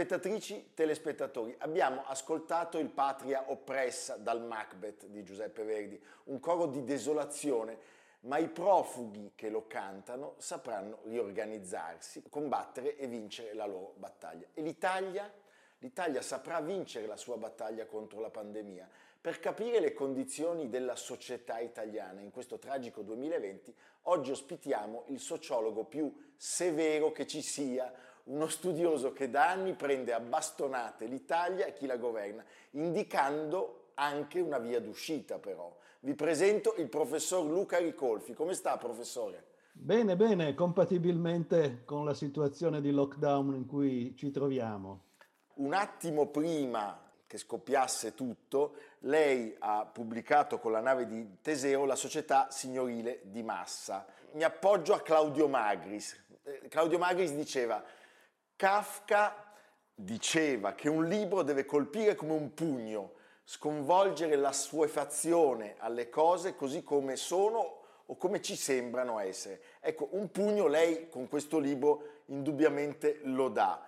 Telespettatrici, telespettatori, abbiamo ascoltato il Patria oppressa dal Macbeth di Giuseppe Verdi, un coro di desolazione, ma i profughi che lo cantano sapranno riorganizzarsi, combattere e vincere la loro battaglia. E l'Italia? L'Italia saprà vincere la sua battaglia contro la pandemia. Per capire le condizioni della società italiana in questo tragico 2020, oggi ospitiamo il sociologo più severo che ci sia, uno studioso che da anni prende a bastonate l'Italia e chi la governa, indicando anche una via d'uscita però. Vi presento il professor Luca Ricolfi. Come sta professore? Bene, bene, compatibilmente con la situazione di lockdown in cui ci troviamo. Un attimo prima che scoppiasse tutto, lei ha pubblicato con la nave di Teseo la società signorile di massa. Mi appoggio a Claudio Magris. Eh, Claudio Magris diceva Kafka diceva che un libro deve colpire come un pugno, sconvolgere la suefazione alle cose così come sono o come ci sembrano essere. Ecco, un pugno lei con questo libro indubbiamente lo dà.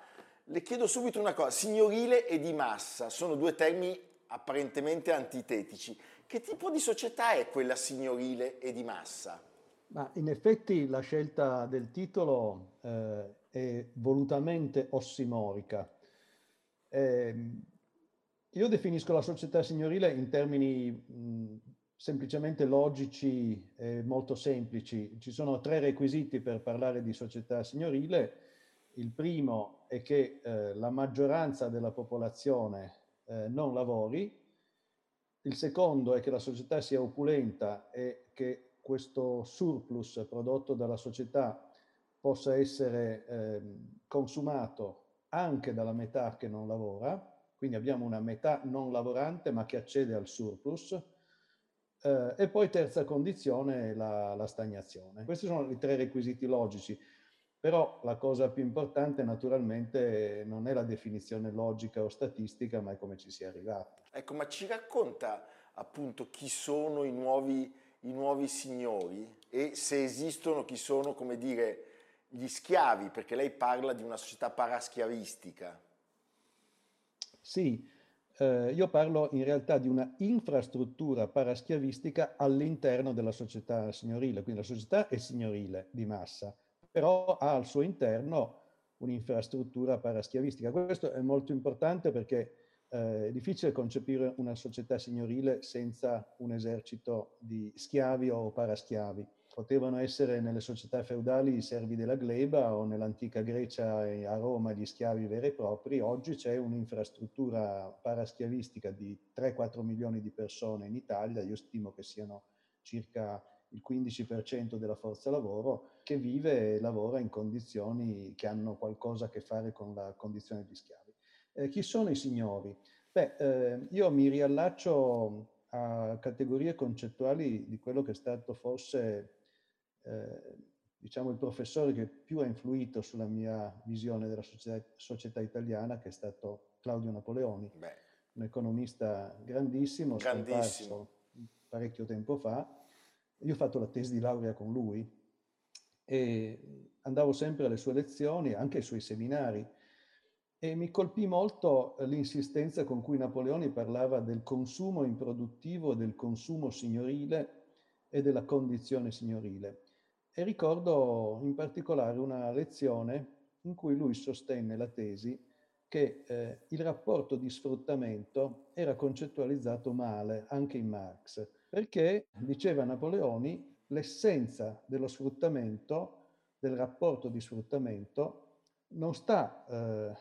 Le chiedo subito una cosa, signorile e di massa sono due termini apparentemente antitetici. Che tipo di società è quella signorile e di massa? Ma in effetti la scelta del titolo eh, è volutamente ossimorica. Eh, io definisco la società signorile in termini mh, semplicemente logici e molto semplici. Ci sono tre requisiti per parlare di società signorile. Il primo è che eh, la maggioranza della popolazione eh, non lavori. Il secondo è che la società sia opulenta e che questo surplus prodotto dalla società possa essere eh, consumato anche dalla metà che non lavora, quindi abbiamo una metà non lavorante ma che accede al surplus, eh, e poi terza condizione la, la stagnazione. Questi sono i tre requisiti logici, però la cosa più importante naturalmente non è la definizione logica o statistica, ma è come ci si è arrivati. Ecco, ma ci racconta appunto chi sono i nuovi, i nuovi signori e se esistono chi sono, come dire, gli schiavi, perché lei parla di una società paraschiavistica. Sì, eh, io parlo in realtà di una infrastruttura paraschiavistica all'interno della società signorile, quindi la società è signorile di massa, però ha al suo interno un'infrastruttura paraschiavistica. Questo è molto importante perché eh, è difficile concepire una società signorile senza un esercito di schiavi o paraschiavi potevano essere nelle società feudali i servi della gleba o nell'antica Grecia a Roma gli schiavi veri e propri, oggi c'è un'infrastruttura paraschiavistica di 3-4 milioni di persone in Italia, io stimo che siano circa il 15% della forza lavoro, che vive e lavora in condizioni che hanno qualcosa a che fare con la condizione di schiavi. Eh, chi sono i signori? Beh, eh, io mi riallaccio a categorie concettuali di quello che è stato forse eh, diciamo il professore che più ha influito sulla mia visione della società, società italiana, che è stato Claudio Napoleoni, Beh. un economista grandissimo, grandissimo. parecchio tempo fa. Io ho fatto la tesi di laurea con lui e andavo sempre alle sue lezioni, anche ai suoi seminari, e mi colpì molto l'insistenza con cui Napoleoni parlava del consumo improduttivo, del consumo signorile e della condizione signorile. E ricordo in particolare una lezione in cui lui sostenne la tesi che eh, il rapporto di sfruttamento era concettualizzato male anche in Marx, perché, diceva Napoleoni, l'essenza dello sfruttamento, del rapporto di sfruttamento, non sta eh,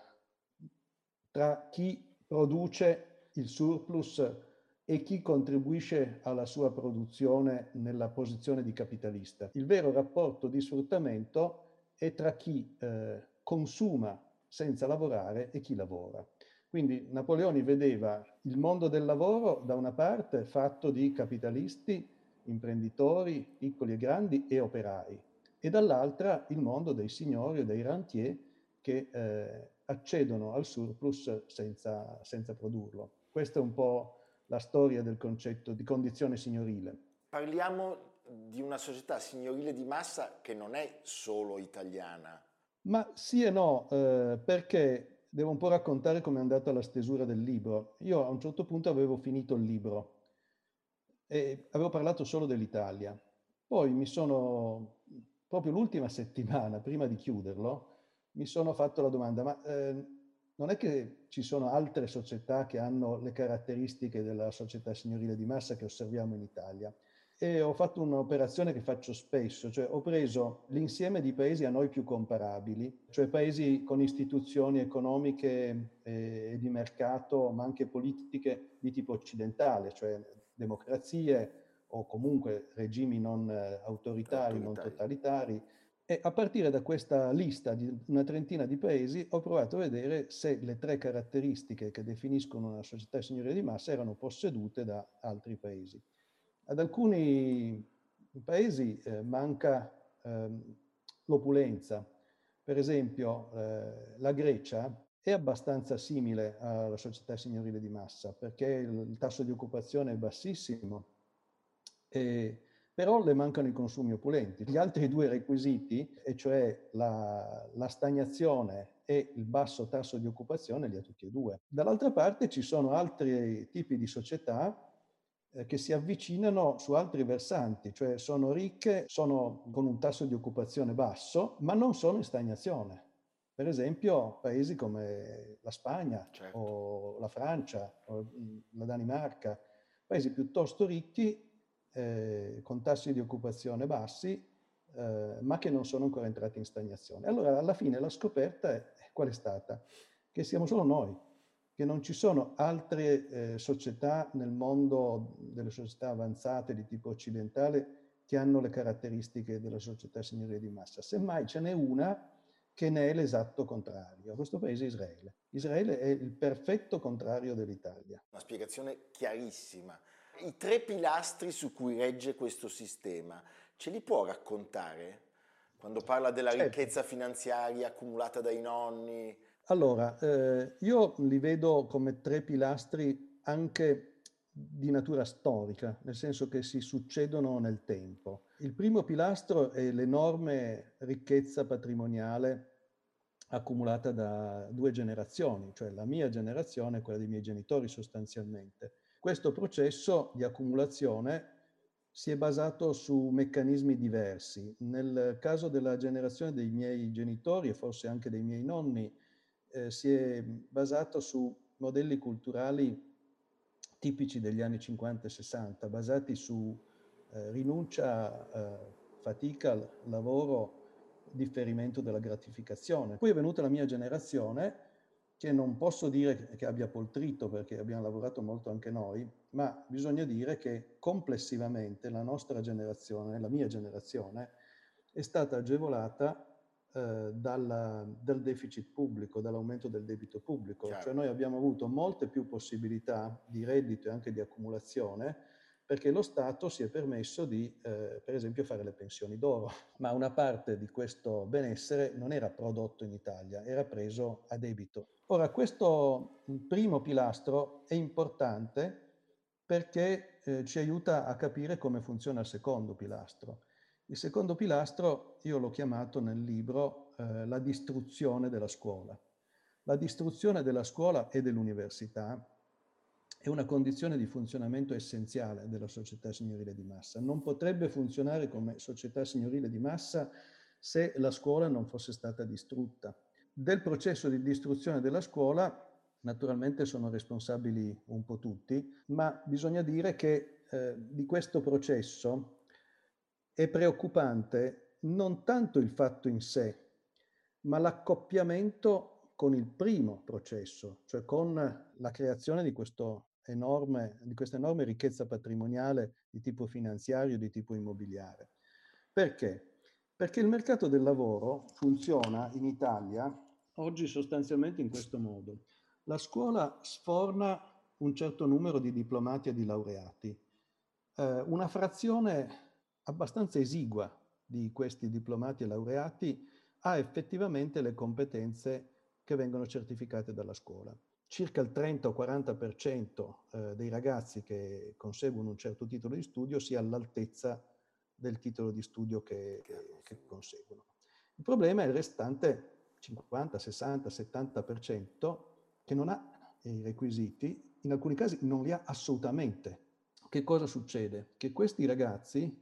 tra chi produce il surplus e chi contribuisce alla sua produzione nella posizione di capitalista. Il vero rapporto di sfruttamento è tra chi eh, consuma senza lavorare e chi lavora. Quindi Napoleone vedeva il mondo del lavoro da una parte fatto di capitalisti, imprenditori, piccoli e grandi e operai, e dall'altra il mondo dei signori e dei rentier che eh, accedono al surplus senza, senza produrlo. Questa è un po' la storia del concetto di condizione signorile. Parliamo di una società signorile di massa che non è solo italiana. Ma sì e no, eh, perché devo un po' raccontare come è andata la stesura del libro. Io a un certo punto avevo finito il libro e avevo parlato solo dell'Italia. Poi mi sono, proprio l'ultima settimana, prima di chiuderlo, mi sono fatto la domanda, ma eh, non è che ci sono altre società che hanno le caratteristiche della società signorile di massa che osserviamo in Italia? E ho fatto un'operazione che faccio spesso, cioè ho preso l'insieme di paesi a noi più comparabili, cioè paesi con istituzioni economiche e di mercato, ma anche politiche di tipo occidentale, cioè democrazie o comunque regimi non eh, autoritari, non totalitari, e a partire da questa lista di una trentina di paesi ho provato a vedere se le tre caratteristiche che definiscono una società signorile di massa erano possedute da altri paesi. Ad alcuni paesi eh, manca eh, l'opulenza. Per esempio, eh, la Grecia è abbastanza simile alla società signorile di massa perché il, il tasso di occupazione è bassissimo e però le mancano i consumi opulenti. Gli altri due requisiti, e cioè la, la stagnazione e il basso tasso di occupazione, li ha tutti e due. Dall'altra parte ci sono altri tipi di società eh, che si avvicinano su altri versanti, cioè sono ricche, sono con un tasso di occupazione basso, ma non sono in stagnazione. Per esempio paesi come la Spagna certo. o la Francia o la Danimarca, paesi piuttosto ricchi eh, con tassi di occupazione bassi, eh, ma che non sono ancora entrati in stagnazione. Allora, alla fine la scoperta è, qual è stata? Che siamo solo noi, che non ci sono altre eh, società nel mondo delle società avanzate di tipo occidentale che hanno le caratteristiche della società signorile di massa. Semmai ce n'è una che ne è l'esatto contrario. Questo paese è Israele. Israele è il perfetto contrario dell'Italia. Una spiegazione chiarissima i tre pilastri su cui regge questo sistema, ce li può raccontare? Quando parla della certo. ricchezza finanziaria accumulata dai nonni? Allora, eh, io li vedo come tre pilastri anche di natura storica, nel senso che si succedono nel tempo. Il primo pilastro è l'enorme ricchezza patrimoniale accumulata da due generazioni, cioè la mia generazione e quella dei miei genitori sostanzialmente. Questo processo di accumulazione si è basato su meccanismi diversi. Nel caso della generazione dei miei genitori e forse anche dei miei nonni, eh, si è basato su modelli culturali tipici degli anni 50 e 60, basati su eh, rinuncia, eh, fatica, lavoro, differimento della gratificazione. Poi è venuta la mia generazione che non posso dire che abbia poltrito perché abbiamo lavorato molto anche noi, ma bisogna dire che complessivamente la nostra generazione, la mia generazione, è stata agevolata eh, dalla, dal deficit pubblico, dall'aumento del debito pubblico. Chiaro. Cioè noi abbiamo avuto molte più possibilità di reddito e anche di accumulazione perché lo Stato si è permesso di, eh, per esempio, fare le pensioni d'oro, ma una parte di questo benessere non era prodotto in Italia, era preso a debito. Ora, questo primo pilastro è importante perché eh, ci aiuta a capire come funziona il secondo pilastro. Il secondo pilastro io l'ho chiamato nel libro eh, la distruzione della scuola. La distruzione della scuola e dell'università è una condizione di funzionamento essenziale della società signorile di massa. Non potrebbe funzionare come società signorile di massa se la scuola non fosse stata distrutta. Del processo di distruzione della scuola naturalmente sono responsabili un po' tutti, ma bisogna dire che eh, di questo processo è preoccupante non tanto il fatto in sé, ma l'accoppiamento con il primo processo, cioè con la creazione di, enorme, di questa enorme ricchezza patrimoniale di tipo finanziario, di tipo immobiliare. Perché? Perché il mercato del lavoro funziona in Italia oggi sostanzialmente in questo modo. La scuola sforna un certo numero di diplomati e di laureati. Eh, una frazione abbastanza esigua di questi diplomati e laureati ha effettivamente le competenze che vengono certificate dalla scuola. Circa il 30 o 40% eh, dei ragazzi che conseguono un certo titolo di studio si è all'altezza del titolo di studio che, che, che conseguono. Il problema è il restante 50, 60, 70% che non ha i requisiti, in alcuni casi non li ha assolutamente. Che cosa succede? Che questi ragazzi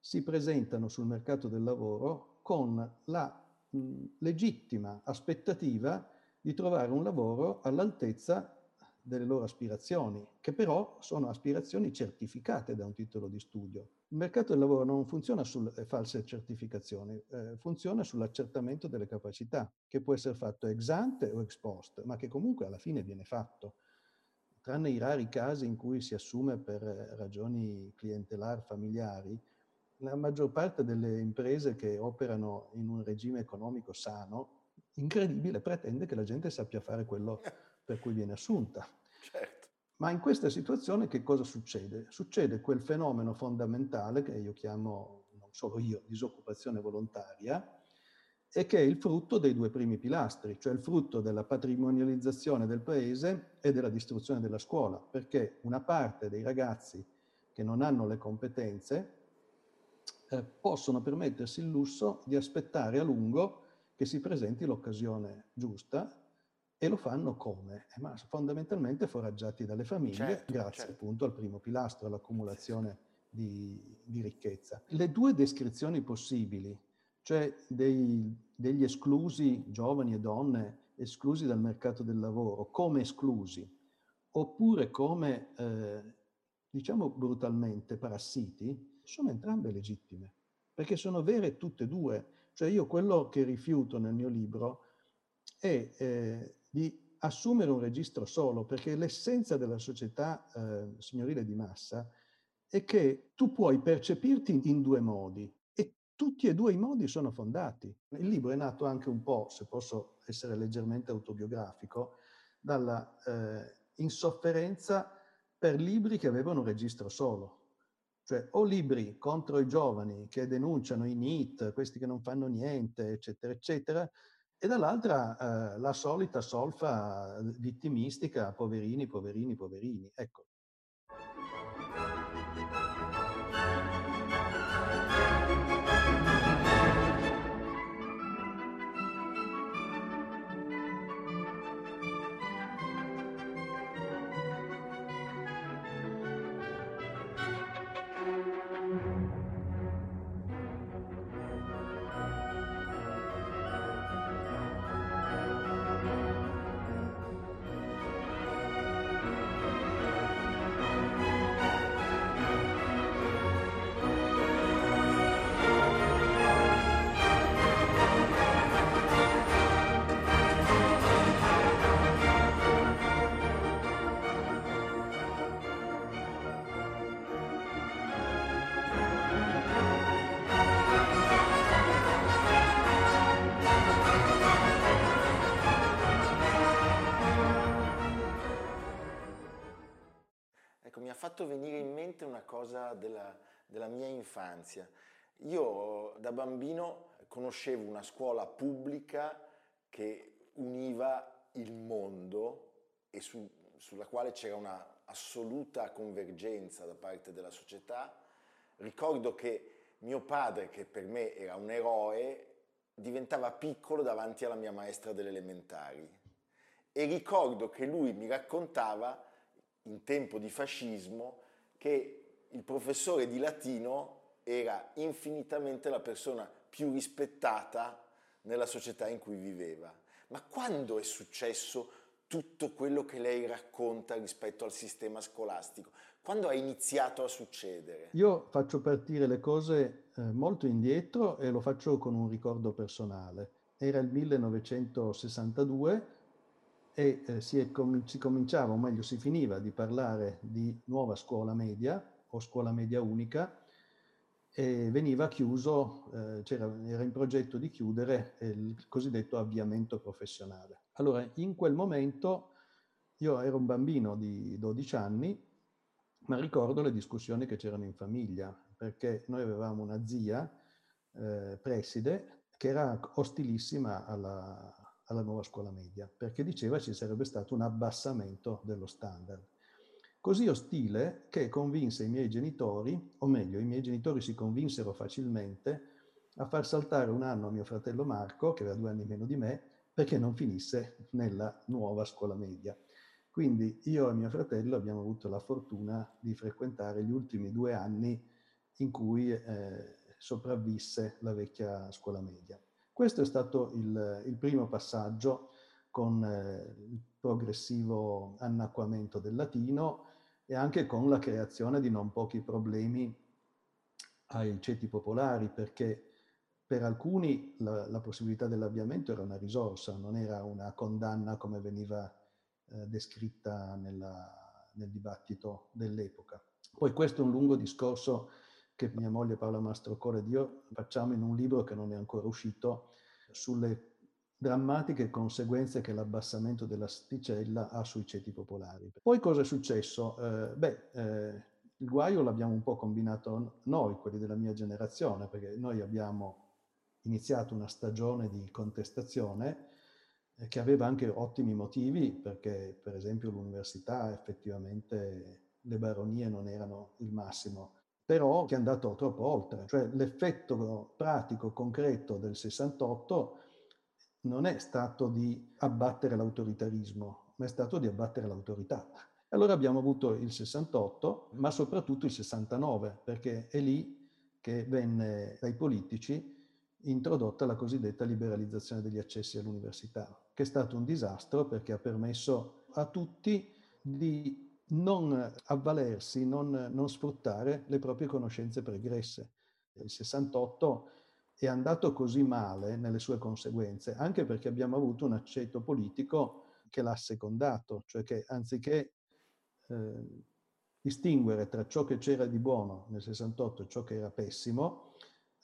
si presentano sul mercato del lavoro con la mh, legittima aspettativa di trovare un lavoro all'altezza delle loro aspirazioni, che però sono aspirazioni certificate da un titolo di studio. Il mercato del lavoro non funziona sulle false certificazioni, eh, funziona sull'accertamamento delle capacità, che può essere fatto ex ante o ex post, ma che comunque alla fine viene fatto. Tranne i rari casi in cui si assume per ragioni clientelari familiari, la maggior parte delle imprese che operano in un regime economico sano, incredibile, pretende che la gente sappia fare quello per cui viene assunta. Certo. Ma in questa situazione che cosa succede? Succede quel fenomeno fondamentale che io chiamo, non solo io, disoccupazione volontaria, e che è il frutto dei due primi pilastri, cioè il frutto della patrimonializzazione del paese e della distruzione della scuola, perché una parte dei ragazzi che non hanno le competenze eh, possono permettersi il lusso di aspettare a lungo che si presenti l'occasione giusta e lo fanno come? Eh, ma fondamentalmente foraggiati dalle famiglie, certo, grazie certo. appunto al primo pilastro, all'accumulazione di, di, ricchezza. Le due descrizioni possibili, cioè dei, degli esclusi giovani e donne esclusi dal mercato del lavoro, come esclusi, oppure come, eh, diciamo brutalmente, parassiti, sono entrambe legittime, perché sono vere tutte e due. Cioè io quello che rifiuto nel mio libro è eh, di assumere un registro solo, perché l'essenza della società eh, signorile di massa è che tu puoi percepirti in due modi e tutti e due i modi sono fondati. Il libro è nato anche un po', se posso essere leggermente autobiografico, dalla eh, insofferenza per libri che avevano un registro solo. Cioè o libri contro i giovani che denunciano i NIT, questi che non fanno niente, eccetera, eccetera, e dall'altra eh, la solita solfa vittimistica, poverini, poverini, poverini. Ecco, cosa della, della mia infanzia. Io da bambino conoscevo una scuola pubblica che univa il mondo e su, sulla quale c'era una assoluta convergenza da parte della società. Ricordo che mio padre, che per me era un eroe, diventava piccolo davanti alla mia maestra delle elementari e ricordo che lui mi raccontava in tempo di fascismo che il professore di latino era infinitamente la persona più rispettata nella società in cui viveva. Ma quando è successo tutto quello che lei racconta rispetto al sistema scolastico? Quando è iniziato a succedere? Io faccio partire le cose eh, molto indietro e lo faccio con un ricordo personale. Era il 1962 e eh, si, è, si cominciava, o meglio si finiva di parlare di nuova scuola media o scuola media unica e veniva chiuso, eh, era in progetto di chiudere il cosiddetto avviamento professionale. Allora, in quel momento io ero un bambino di 12 anni, ma ricordo le discussioni che c'erano in famiglia, perché noi avevamo una zia eh, preside che era ostilissima alla, alla nuova scuola media, perché diceva ci sarebbe stato un abbassamento dello standard. Così ostile che convinse i miei genitori, o meglio, i miei genitori si convinsero facilmente a far saltare un anno a mio fratello Marco, che aveva due anni meno di me, perché non finisse nella nuova scuola media. Quindi io e mio fratello abbiamo avuto la fortuna di frequentare gli ultimi due anni in cui eh, sopravvisse la vecchia scuola media. Questo è stato il, il primo passaggio con eh, il progressivo annacquamento del latino e anche con la creazione di non pochi problemi ai ceti popolari, perché per alcuni la, la possibilità dell'avviamento era una risorsa, non era una condanna come veniva eh, descritta nella, nel dibattito dell'epoca. Poi questo è un lungo discorso che mia moglie Paola Mastrocore ed io facciamo in un libro che non è ancora uscito sulle drammatiche conseguenze che l'abbassamento dell'asticella ha sui ceti popolari. Poi cosa è successo? Eh, beh, eh, il guaio l'abbiamo un po' combinato noi, quelli della mia generazione, perché noi abbiamo iniziato una stagione di contestazione eh, che aveva anche ottimi motivi, perché per esempio l'università effettivamente le baronie non erano il massimo però che è andato troppo oltre. Cioè l'effetto pratico, concreto del 68 non è stato di abbattere l'autoritarismo, ma è stato di abbattere l'autorità. Allora abbiamo avuto il 68, ma soprattutto il 69, perché è lì che venne dai politici introdotta la cosiddetta liberalizzazione degli accessi all'università, che è stato un disastro perché ha permesso a tutti di non avvalersi, non, non sfruttare le proprie conoscenze pregresse. Il 68 è andato così male nelle sue conseguenze, anche perché abbiamo avuto un aceto politico che l'ha secondato, cioè che anziché eh, distinguere tra ciò che c'era di buono nel 68 e ciò che era pessimo,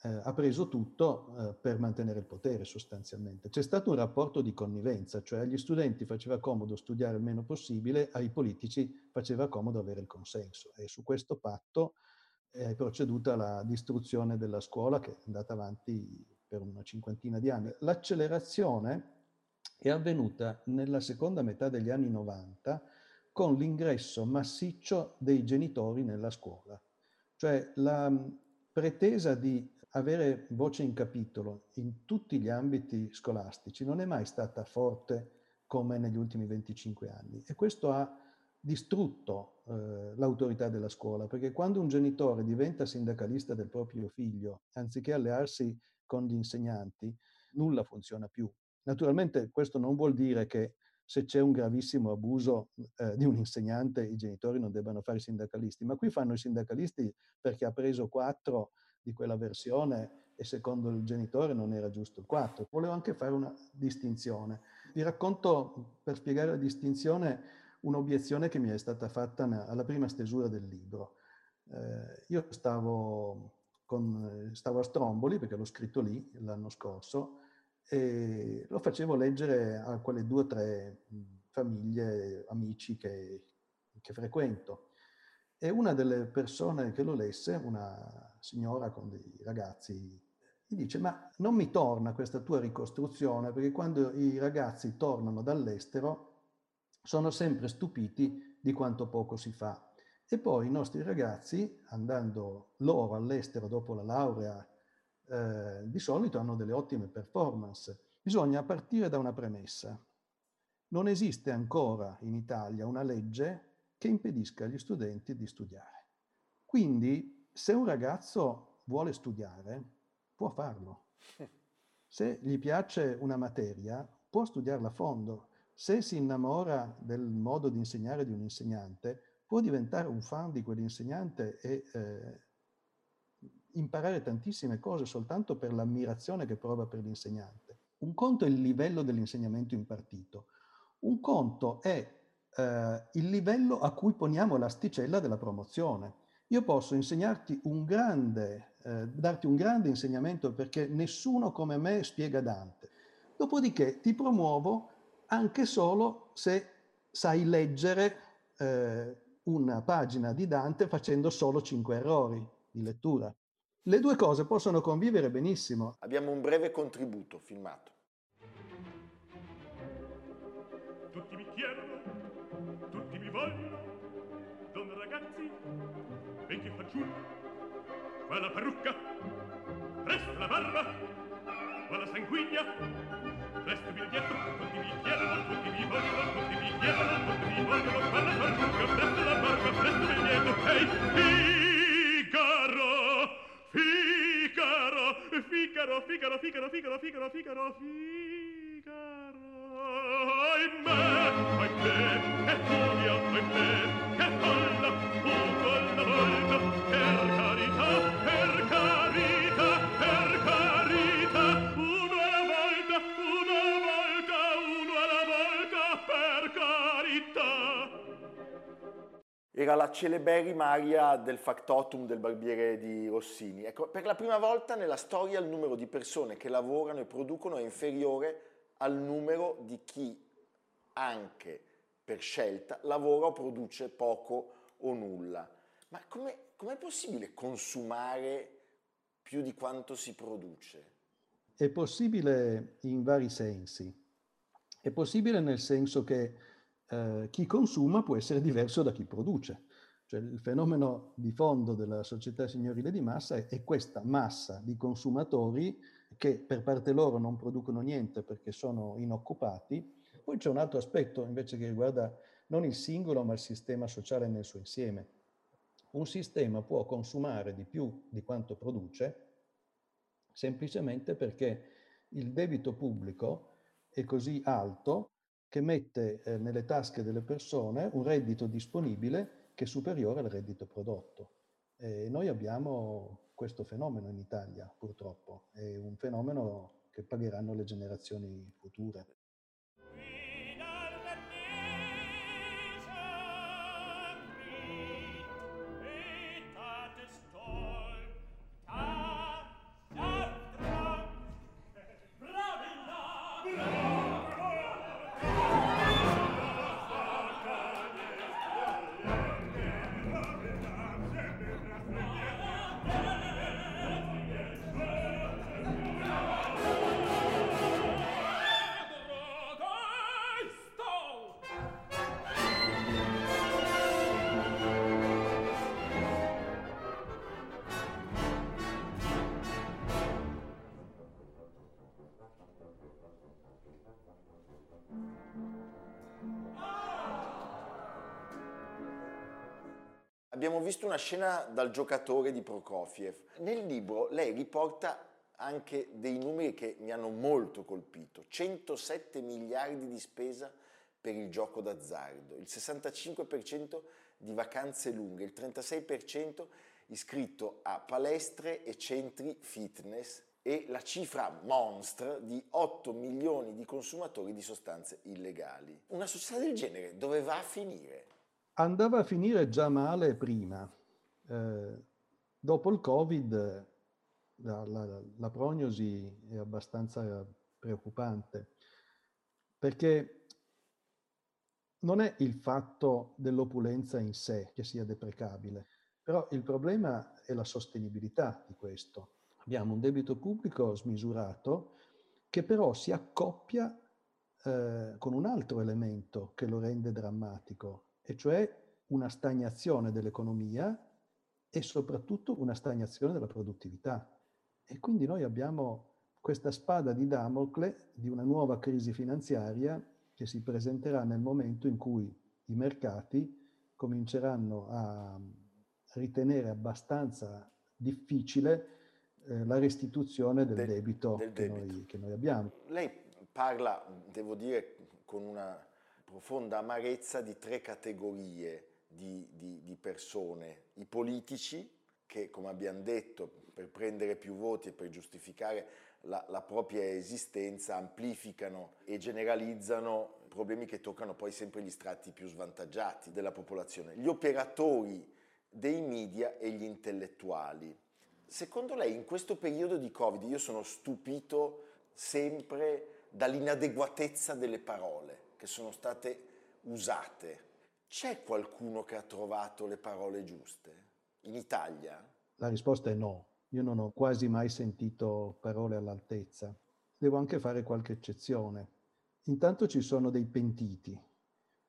eh, ha preso tutto eh, per mantenere il potere sostanzialmente. C'è stato un rapporto di connivenza, cioè agli studenti faceva comodo studiare il meno possibile, ai politici faceva comodo avere il consenso e su questo patto è proceduta la distruzione della scuola che è andata avanti per una cinquantina di anni. L'accelerazione è avvenuta nella seconda metà degli anni 90 con l'ingresso massiccio dei genitori nella scuola. Cioè la pretesa di avere voce in capitolo in tutti gli ambiti scolastici non è mai stata forte come negli ultimi 25 anni e questo ha distrutto eh, l'autorità della scuola, perché quando un genitore diventa sindacalista del proprio figlio, anziché allearsi con gli insegnanti, nulla funziona più. Naturalmente questo non vuol dire che se c'è un gravissimo abuso eh, di un insegnante i genitori non debbano fare i sindacalisti, ma qui fanno i sindacalisti perché ha preso quattro di quella versione e secondo il genitore non era giusto il 4. Volevo anche fare una distinzione. Vi racconto, per spiegare la distinzione, un'obiezione che mi è stata fatta alla prima stesura del libro. Eh, io stavo, con, stavo a Stromboli, perché l'ho scritto lì l'anno scorso, e lo facevo leggere a quelle due o tre famiglie, amici che, che frequento. E una delle persone che lo lesse, una signora con dei ragazzi, mi dice, ma non mi torna questa tua ricostruzione, perché quando i ragazzi tornano dall'estero sono sempre stupiti di quanto poco si fa. E poi i nostri ragazzi, andando loro all'estero dopo la laurea, eh, di solito hanno delle ottime performance. Bisogna partire da una premessa. Non esiste ancora in Italia una legge che impedisca agli studenti di studiare. Quindi, se un ragazzo vuole studiare, può farlo. Se gli piace una materia, può studiarla a fondo. Se si innamora del modo di insegnare di un insegnante, può diventare un fan di quell'insegnante e eh, imparare tantissime cose soltanto per l'ammirazione che prova per l'insegnante. Un conto è il livello dell'insegnamento impartito, un conto è eh, il livello a cui poniamo l'asticella della promozione. Io posso insegnarti un grande, eh, darti un grande insegnamento perché nessuno come me spiega Dante. Dopodiché ti promuovo anche solo se sai leggere eh, una pagina di Dante facendo solo cinque errori di lettura. Le due cose possono convivere benissimo. Abbiamo un breve contributo filmato. Tutti mi chiedono, tutti mi vogliono, donne ragazzi, vecchi fanciulli, qua la parrucca, presto la barba, qua la sanguigna, Figaro, Figaro, Figaro, Figaro, Figaro, Figaro. Ahimè, ahimè, è furia, ahimè, Era la celeberrima aria del factotum del barbiere di Rossini. Ecco, per la prima volta nella storia il numero di persone che lavorano e producono è inferiore al numero di chi anche per scelta lavora o produce poco o nulla. Ma come è possibile consumare più di quanto si produce? È possibile in vari sensi. È possibile nel senso che eh, chi consuma può essere diverso da chi produce. Cioè il fenomeno di fondo della società signorile di massa è, è questa massa di consumatori che per parte loro non producono niente perché sono inoccupati. Poi c'è un altro aspetto invece che riguarda non il singolo ma il sistema sociale nel suo insieme. Un sistema può consumare di più di quanto produce semplicemente perché il debito pubblico è così alto che mette eh, nelle tasche delle persone un reddito disponibile che è superiore al reddito prodotto. E noi abbiamo questo fenomeno in Italia, purtroppo, è un fenomeno che pagheranno le generazioni future. Abbiamo visto una scena dal giocatore di Prokofiev. Nel libro lei riporta anche dei numeri che mi hanno molto colpito. 107 miliardi di spesa per il gioco d'azzardo, il 65% di vacanze lunghe, il 36% iscritto a palestre e centri fitness e la cifra monstra di 8 milioni di consumatori di sostanze illegali. Una società del genere dove va a finire? Andava a finire già male prima. Eh, dopo il Covid la, la, la, prognosi è abbastanza preoccupante perché non è il fatto dell'opulenza in sé che sia deprecabile, però il problema è la sostenibilità di questo. Abbiamo un debito pubblico smisurato che però si accoppia eh, con un altro elemento che lo rende drammatico, e cioè una stagnazione dell'economia e soprattutto una stagnazione della produttività. E quindi noi abbiamo questa spada di Damocle di una nuova crisi finanziaria che si presenterà nel momento in cui i mercati cominceranno a ritenere abbastanza difficile eh, la restituzione del, del debito, del che, debito. Noi, che, Noi, abbiamo. Lei parla, devo dire, con una profonda amarezza di tre categorie di, di, di persone. I politici, che come abbiamo detto, per prendere più voti e per giustificare la, la, propria esistenza, amplificano e generalizzano problemi che toccano poi sempre gli strati più svantaggiati della popolazione. Gli operatori dei media e gli intellettuali. Secondo lei in questo periodo di Covid io sono stupito sempre dall'inadeguatezza delle parole che sono state usate. C'è qualcuno che ha trovato le parole giuste in Italia? La risposta è no. Io non ho quasi mai sentito parole all'altezza. Devo anche fare qualche eccezione. Intanto ci sono dei pentiti,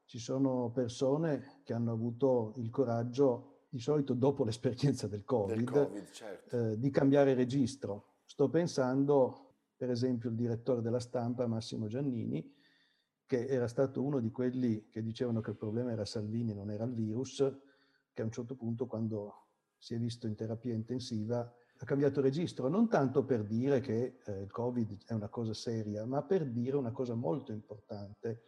ci sono persone che hanno avuto il coraggio, di solito dopo l'esperienza del Covid, del COVID certo. eh, di cambiare registro. Sto pensando, per esempio, il direttore della stampa, Massimo Giannini, che era stato uno di quelli che dicevano che il problema era Salvini, non era il virus, che a un certo punto, quando si è visto in terapia intensiva, ha cambiato registro, non tanto per dire che eh, il Covid è una cosa seria, ma per dire una cosa molto importante,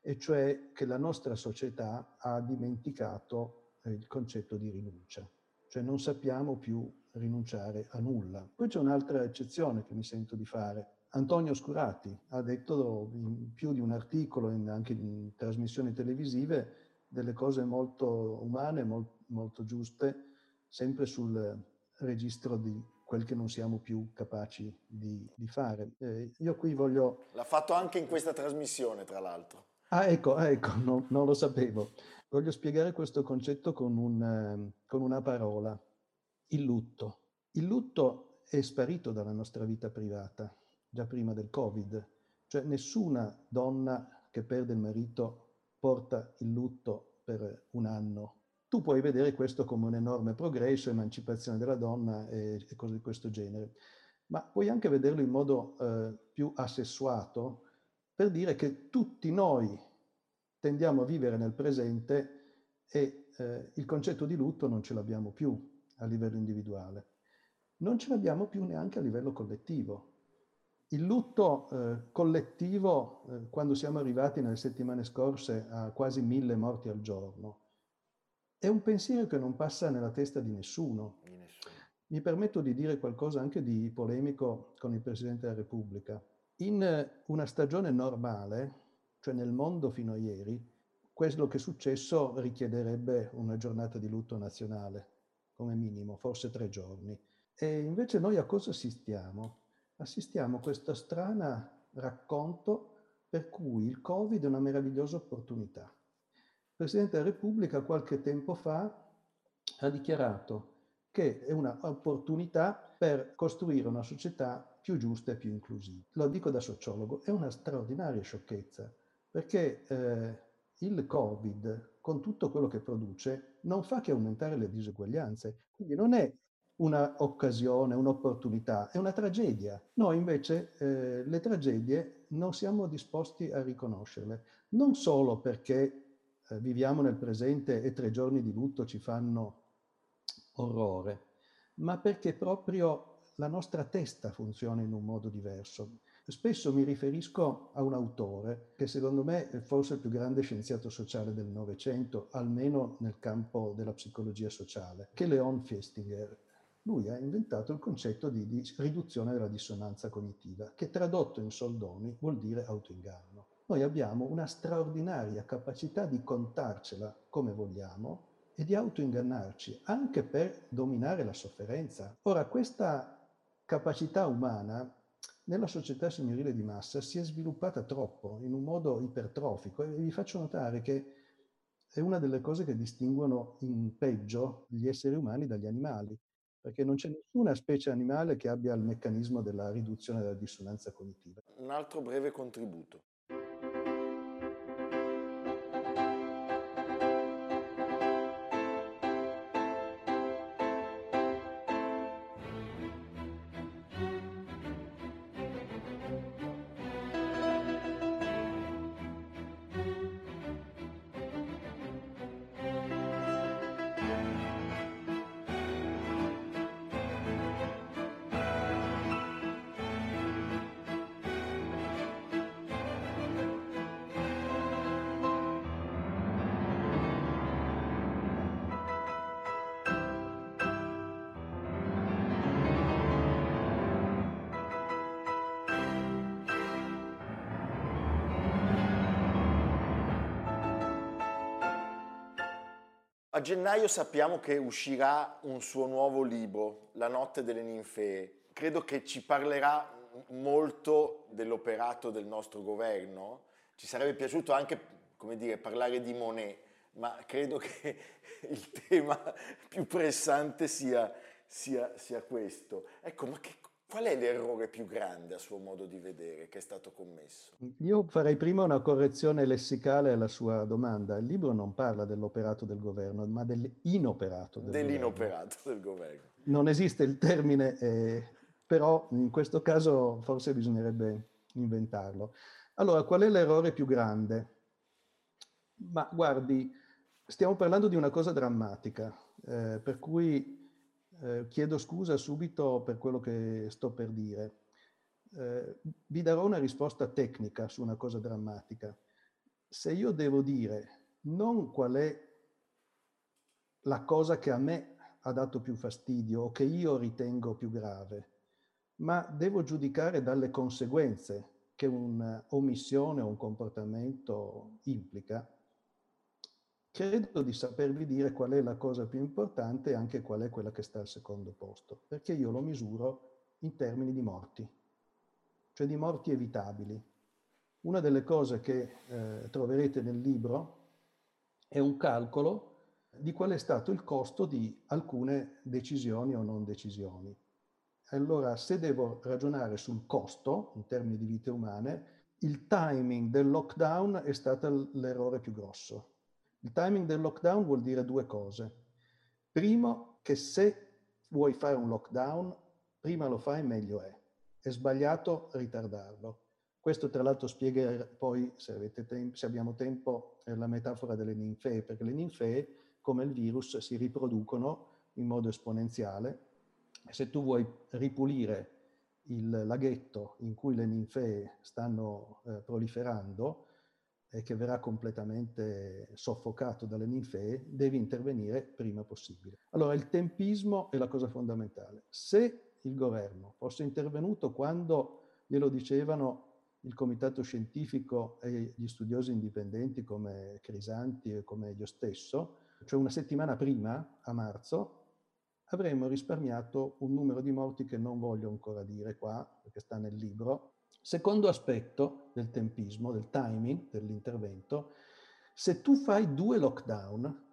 e cioè che la nostra società ha dimenticato eh, il concetto di rinuncia, cioè non sappiamo più rinunciare a nulla. Poi c'è un'altra eccezione che mi sento di fare. Antonio Scurati ha detto in più di un articolo, in, anche in trasmissioni televisive, delle cose molto umane, molto, molto giuste, sempre sul registro di quel che non siamo più capaci di, di fare. Eh, io qui voglio... L'ha fatto anche in questa trasmissione, tra l'altro. Ah, ecco, ah, ecco no, non lo sapevo. Voglio spiegare questo concetto con, un, con una parola, il lutto. Il lutto è sparito dalla nostra vita privata, già prima del Covid. Cioè nessuna donna che perde il marito porta il lutto per un anno tu puoi vedere questo come un enorme progresso, emancipazione della donna e, e cose di questo genere, ma puoi anche vederlo in modo eh, più assessuato per dire che tutti noi tendiamo a vivere nel presente e eh, il concetto di lutto non ce l'abbiamo più a livello individuale. Non ce l'abbiamo più neanche a livello collettivo. Il lutto eh, collettivo, eh, quando siamo arrivati nelle settimane scorse a quasi mille morti al giorno, è un pensiero che non passa nella testa di nessuno. Di nessuno. Mi permetto di dire qualcosa anche di polemico con il Presidente della Repubblica. In una stagione normale, cioè nel mondo fino a ieri, quello che è successo richiederebbe una giornata di lutto nazionale, come minimo, forse tre giorni. E invece noi a cosa assistiamo? Assistiamo a questo strano racconto per cui il Covid è una meravigliosa opportunità. Il Presidente della Repubblica qualche tempo fa ha dichiarato che è un'opportunità per costruire una società più giusta e più inclusiva. Lo dico da sociologo, è una straordinaria sciocchezza, perché eh, il Covid, con tutto quello che produce, non fa che aumentare le diseguaglianze. Quindi non è un'occasione, un'opportunità, è una tragedia. Noi invece eh, le tragedie non siamo disposti a riconoscerle, non solo perché eh, viviamo nel presente e tre giorni di lutto ci fanno orrore, ma perché proprio la nostra testa funziona in un modo diverso. Spesso mi riferisco a un autore che secondo me è forse il più grande scienziato sociale del Novecento, almeno nel campo della psicologia sociale, che è Leon Festinger. Lui ha inventato il concetto di, di riduzione della dissonanza cognitiva, che tradotto in soldoni vuol dire autoinganno noi abbiamo una straordinaria capacità di contarcela come vogliamo e di autoingannarci anche per dominare la sofferenza. Ora, questa capacità umana nella società signorile di massa si è sviluppata troppo, in un modo ipertrofico, e vi faccio notare che è una delle cose che distinguono in peggio gli esseri umani dagli animali, perché non c'è nessuna specie animale che abbia il meccanismo della riduzione della dissonanza cognitiva. Un altro breve contributo. A gennaio sappiamo che uscirà un suo nuovo libro, La notte delle ninfee. Credo che ci parlerà molto dell'operato del nostro governo. Ci sarebbe piaciuto anche, come dire, parlare di Monet, ma credo che il tema più pressante sia, sia, sia questo. Ecco, ma che, Qual è l'errore più grande a suo modo di vedere che è stato commesso? Io farei prima una correzione lessicale alla sua domanda. Il libro non parla dell'operato del governo, ma dell'inoperato del dell'inoperato governo. del governo. Non esiste il termine, eh, però in questo caso forse bisognerebbe inventarlo. Allora, qual è l'errore più grande? Ma guardi, stiamo parlando di una cosa drammatica, eh, per cui eh, chiedo scusa subito per quello che sto per dire. Eh, vi darò una risposta tecnica su una cosa drammatica. Se io devo dire non qual è la cosa che a me ha dato più fastidio o che io ritengo più grave, ma devo giudicare dalle conseguenze che un'omissione o un comportamento implica, credo di sapervi dire qual è la cosa più importante e anche qual è quella che sta al secondo posto, perché io lo misuro in termini di morti, cioè di morti evitabili. Una delle cose che eh, troverete nel libro è un calcolo di qual è stato il costo di alcune decisioni o non decisioni. Allora, se devo ragionare sul costo, in termini di vite umane, il timing del lockdown è stato l'errore più grosso. Il timing del lockdown vuol dire due cose. Primo, che se vuoi fare un lockdown, prima lo fai meglio è. È sbagliato ritardarlo. Questo tra l'altro spiega poi, se, tempo, se abbiamo tempo, la metafora delle ninfee, perché le ninfee, come il virus, si riproducono in modo esponenziale. Se tu vuoi ripulire il laghetto in cui le ninfee stanno eh, proliferando, e che verrà completamente soffocato dalle ninfee, devi intervenire prima possibile. Allora il tempismo è la cosa fondamentale. Se il governo fosse intervenuto quando glielo dicevano il comitato scientifico e gli studiosi indipendenti come Crisanti e come io stesso, cioè una settimana prima, a marzo, avremmo risparmiato un numero di morti che non voglio ancora dire qua, perché sta nel libro, Secondo aspetto del tempismo, del timing dell'intervento, se tu fai due lockdown,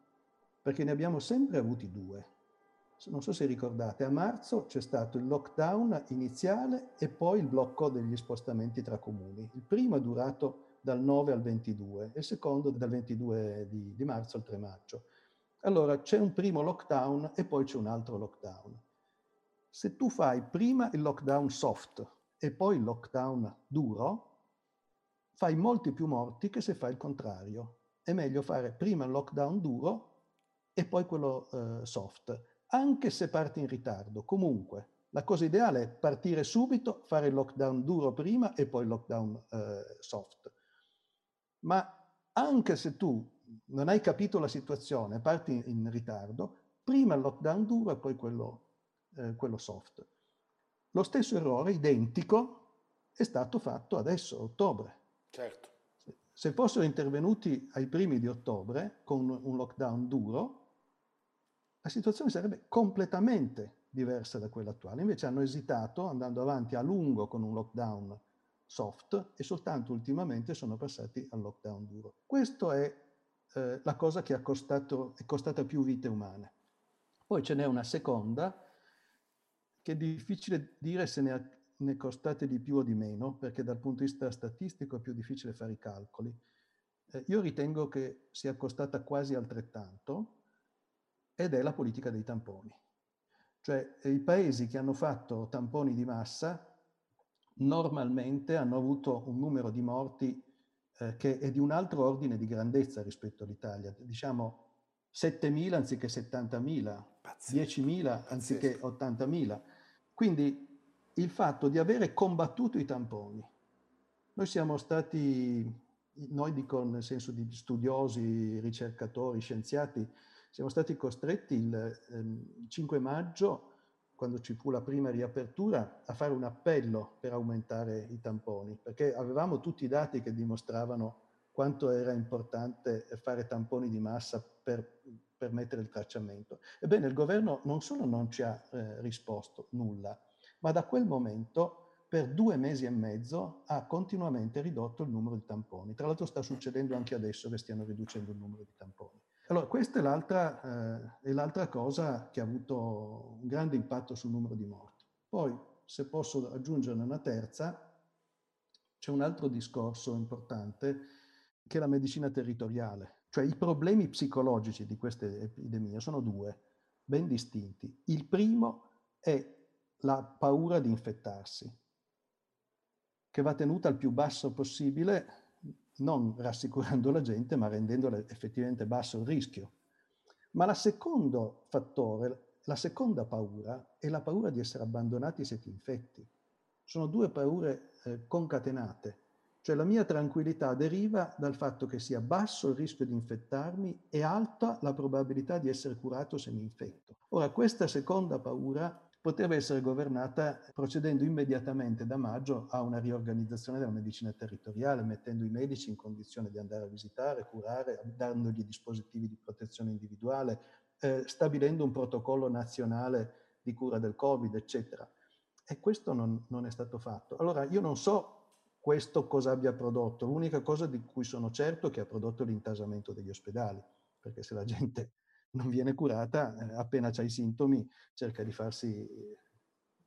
perché ne abbiamo sempre avuti due, non so se ricordate, a marzo c'è stato il lockdown iniziale e poi il blocco degli spostamenti tra comuni. Il primo è durato dal 9 al 22 e il secondo dal 22 di, di marzo al 3 maggio. Allora c'è un primo lockdown e poi c'è un altro lockdown. Se tu fai prima il lockdown soft, e poi il lockdown duro, fai molti più morti che se fai il contrario. È meglio fare prima il lockdown duro e poi quello eh, soft, anche se parti in ritardo. Comunque, la cosa ideale è partire subito, fare il lockdown duro prima e poi il lockdown eh, soft. Ma anche se tu non hai capito la situazione, parti in ritardo, prima il lockdown duro e poi quello, eh, quello soft. Lo stesso errore, identico, è stato fatto adesso, a ottobre. Certo. Se fossero intervenuti ai primi di ottobre con un lockdown duro, la situazione sarebbe completamente diversa da quella attuale. Invece hanno esitato andando avanti a lungo con un lockdown soft e soltanto ultimamente sono passati al lockdown duro. Questa è eh, la cosa che costato, è costata più vite umane. Poi ce n'è una seconda che è difficile dire se ne, ne costate di più o di meno, perché dal punto di vista statistico è più difficile fare i calcoli. Eh, io ritengo che sia costata quasi altrettanto ed è la politica dei tamponi. Cioè i paesi che hanno fatto tamponi di massa normalmente hanno avuto un numero di morti eh, che è di un altro ordine di grandezza rispetto all'Italia, diciamo 7.000 anziché 70.000, 10.000 anziché 80.000. Quindi il fatto di avere combattuto i tamponi, noi siamo stati, noi dico nel senso di studiosi, ricercatori, scienziati, siamo stati costretti il, il 5 maggio, quando ci fu la prima riapertura, a fare un appello per aumentare i tamponi, perché avevamo tutti i dati che dimostravano quanto era importante fare tamponi di massa per permettere il tracciamento. Ebbene, il governo non solo non ci ha eh, risposto nulla, ma da quel momento per due mesi e mezzo ha continuamente ridotto il numero di tamponi. Tra l'altro sta succedendo anche adesso che stiano riducendo il numero di tamponi. Allora, questa è l'altra, eh, è l'altra cosa che ha avuto un grande impatto sul numero di morti. Poi, se posso aggiungerne una terza, c'è un altro discorso importante che la medicina territoriale. Cioè i problemi psicologici di questa epidemia sono due, ben distinti. Il primo è la paura di infettarsi, che va tenuta al più basso possibile, non rassicurando la gente, ma rendendole effettivamente basso il rischio. Ma il secondo fattore, la seconda paura, è la paura di essere abbandonati se ti infetti. Sono due paure eh, concatenate. Cioè la mia tranquillità deriva dal fatto che sia basso il rischio di infettarmi e alta la probabilità di essere curato se mi infetto. Ora, questa seconda paura poteva essere governata procedendo immediatamente da maggio a una riorganizzazione della medicina territoriale, mettendo i medici in condizione di andare a visitare, curare, dandogli dispositivi di protezione individuale, eh, stabilendo un protocollo nazionale di cura del Covid, eccetera. E questo non, non è stato fatto. Allora, io non so questo cosa abbia prodotto. L'unica cosa di cui sono certo è che ha prodotto l'intasamento degli ospedali, perché se la gente non viene curata, eh, appena c'ha i sintomi cerca di farsi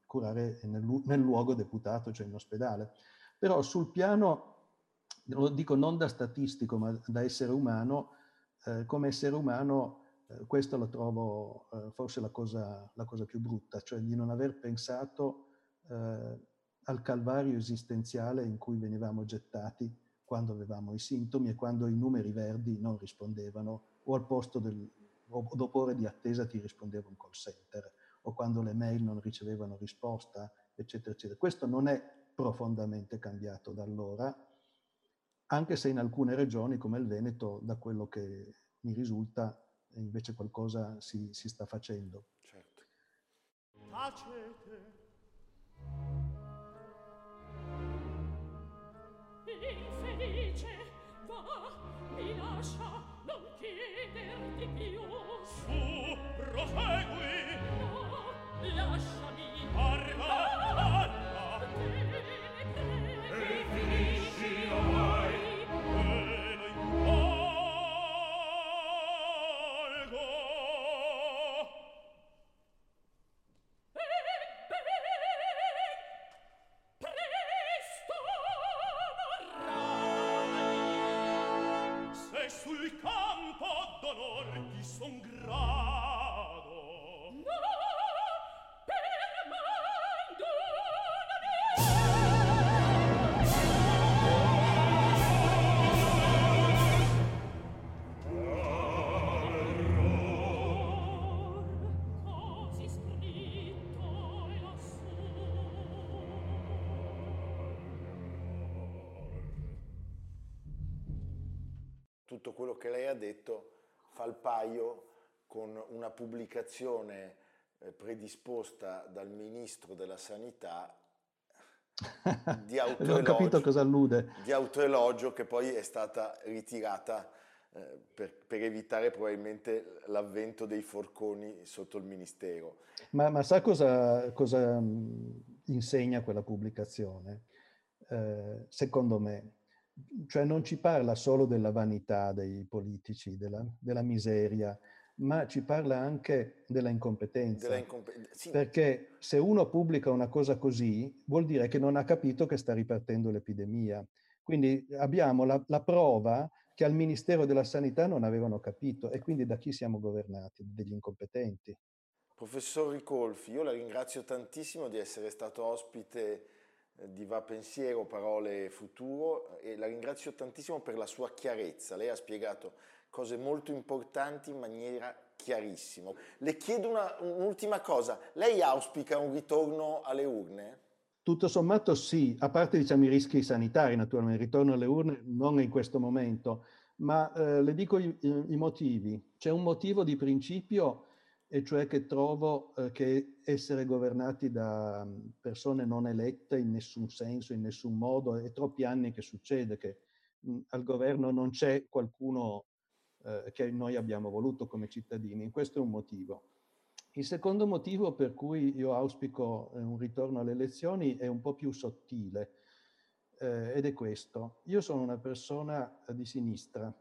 curare nel, nel, luogo deputato, cioè in ospedale. Però sul piano, lo dico non da statistico, ma da essere umano, eh, come essere umano eh, questo lo trovo eh, forse la cosa, la cosa, più brutta, cioè di non aver pensato eh, al calvario esistenziale in cui venivamo gettati quando avevamo i sintomi e quando i numeri verdi non rispondevano o al posto del, o dopo ore di attesa ti rispondeva un call center o quando le mail non ricevevano risposta, eccetera, eccetera. Questo non è profondamente cambiato da allora, anche se in alcune regioni come il Veneto, da quello che mi risulta, invece qualcosa si, si sta facendo. Certo. Tacete. felice va mi lascia non chiederti più. Tutto quello che lei ha detto fa il paio con una pubblicazione eh, predisposta dal ministro della sanità di autoelogio, cosa allude. di autoelogio che poi è stata ritirata eh, per, per, evitare probabilmente l'avvento dei forconi sotto il ministero. Ma, ma sa cosa, cosa, mm, insegna quella pubblicazione? Eh, secondo me, cioè non ci parla solo della vanità dei politici, della, della miseria, ma ci parla anche della incompetenza. Della incompe- sì. Perché se uno pubblica una cosa così, vuol dire che non ha capito che sta ripartendo l'epidemia. Quindi abbiamo la, la prova che al Ministero della Sanità non avevano capito e quindi da chi siamo governati? Degli incompetenti. Professor Ricolfi, io la ringrazio tantissimo di essere stato ospite di Va Pensiero, Parole Futuro e la ringrazio tantissimo per la sua chiarezza. Lei ha spiegato cose molto importanti in maniera chiarissima. Le chiedo una, un'ultima cosa, lei auspica un ritorno alle urne? Tutto sommato sì, a parte diciamo, i rischi sanitari naturalmente, il ritorno alle urne non in questo momento, ma eh, le dico i, i motivi. C'è un motivo di principio e cioè che trovo eh, che essere governati da mm, persone non elette in nessun senso, in nessun modo, è troppi anni che succede che mh, mm, al governo non c'è qualcuno eh, che noi abbiamo voluto come cittadini. Questo è un motivo. Il secondo motivo per cui io auspico eh, un ritorno alle elezioni è un po' più sottile eh, ed è questo. Io sono una persona di sinistra,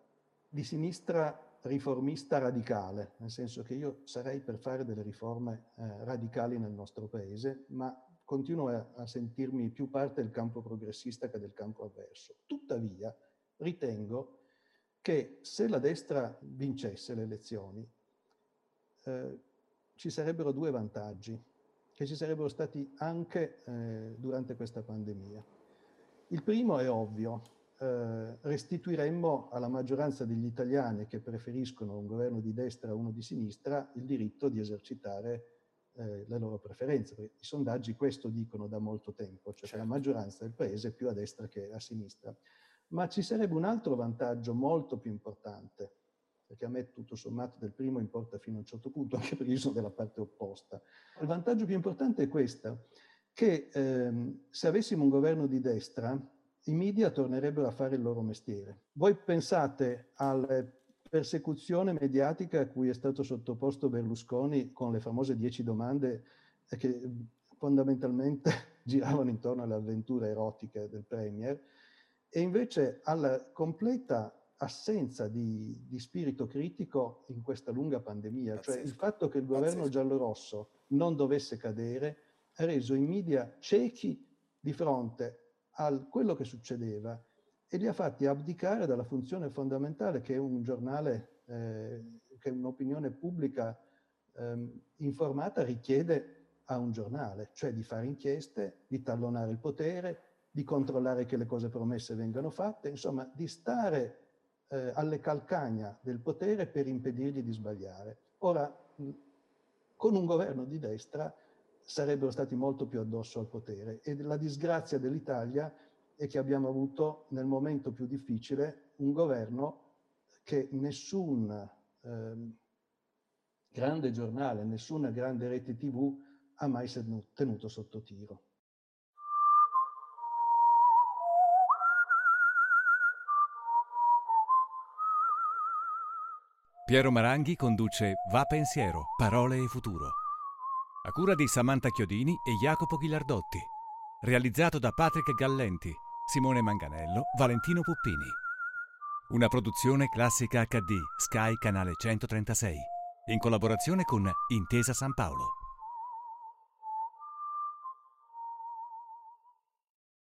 di sinistra riformista radicale, nel senso che io sarei per fare delle riforme eh, radicali nel nostro paese, ma continuo a, a, sentirmi più parte del campo progressista che del campo avverso. Tuttavia, ritengo che se la destra vincesse le elezioni, eh, ci sarebbero due vantaggi che ci sarebbero stati anche eh, durante questa pandemia. Il primo è ovvio, eh, restituiremmo alla maggioranza degli italiani che preferiscono un governo di destra a uno di sinistra il diritto di esercitare eh, le loro preferenze, perché i sondaggi questo dicono da molto tempo, cioè certo. la maggioranza del paese è più a destra che a sinistra. Ma ci sarebbe un altro vantaggio molto più importante, perché a me tutto sommato del primo importa fino a un certo punto, anche perché io sono della parte opposta. Il vantaggio più importante è questo, che ehm, se avessimo un governo di destra, i media tornerebbero a fare il loro mestiere. Voi pensate alla persecuzione mediatica a cui è stato sottoposto Berlusconi con le famose dieci domande che fondamentalmente giravano intorno alle avventure erotiche del Premier e invece alla completa assenza di, di spirito critico in questa lunga pandemia. Pazzesco. Cioè il fatto che il governo Pazzesco. giallorosso non dovesse cadere ha reso i media ciechi di fronte a quello che succedeva e li ha fatti abdicare dalla funzione fondamentale che un giornale, eh, che un'opinione pubblica eh, informata richiede a un giornale, cioè di fare inchieste, di tallonare il potere, di controllare che le cose promesse vengano fatte, insomma di stare eh, alle calcagna del potere per impedirgli di sbagliare. Ora, con un governo di destra sarebbero stati molto più addosso al potere. E la disgrazia dell'Italia è che abbiamo avuto nel momento più difficile un governo che nessun eh, grande giornale, nessuna grande rete tv ha mai tenuto sotto tiro. Piero Maranghi conduce Va Pensiero, Parole e Futuro a cura di Samantha Chiodini e Jacopo Ghilardotti. Realizzato da Patrick Gallenti, Simone Manganello, Valentino Puppini. Una produzione classica HD, Sky Canale 136, in collaborazione con Intesa San Paolo.